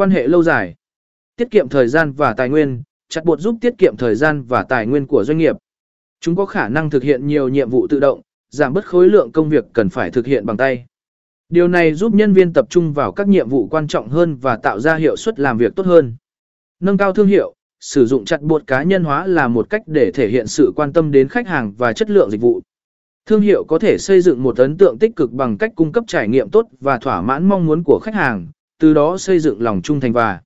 Quan hệ lâu dài. Tiết kiệm thời gian và tài nguyên, chặt bột giúp tiết kiệm thời gian và tài nguyên của doanh nghiệp. Chúng có khả năng thực hiện nhiều nhiệm vụ tự động, giảm bớt khối lượng công việc cần phải thực hiện bằng tay. Điều này giúp nhân viên tập trung vào các nhiệm vụ quan trọng hơn và tạo ra hiệu suất làm việc tốt hơn. Nâng cao thương hiệu, sử dụng chặt bột cá nhân hóa là một cách để thể hiện sự quan tâm đến khách hàng và chất lượng dịch vụ. Thương hiệu có thể xây dựng một ấn tượng tích cực bằng cách cung cấp trải nghiệm tốt và thỏa mãn mong muốn của khách hàng, từ đó xây dựng lòng trung thành và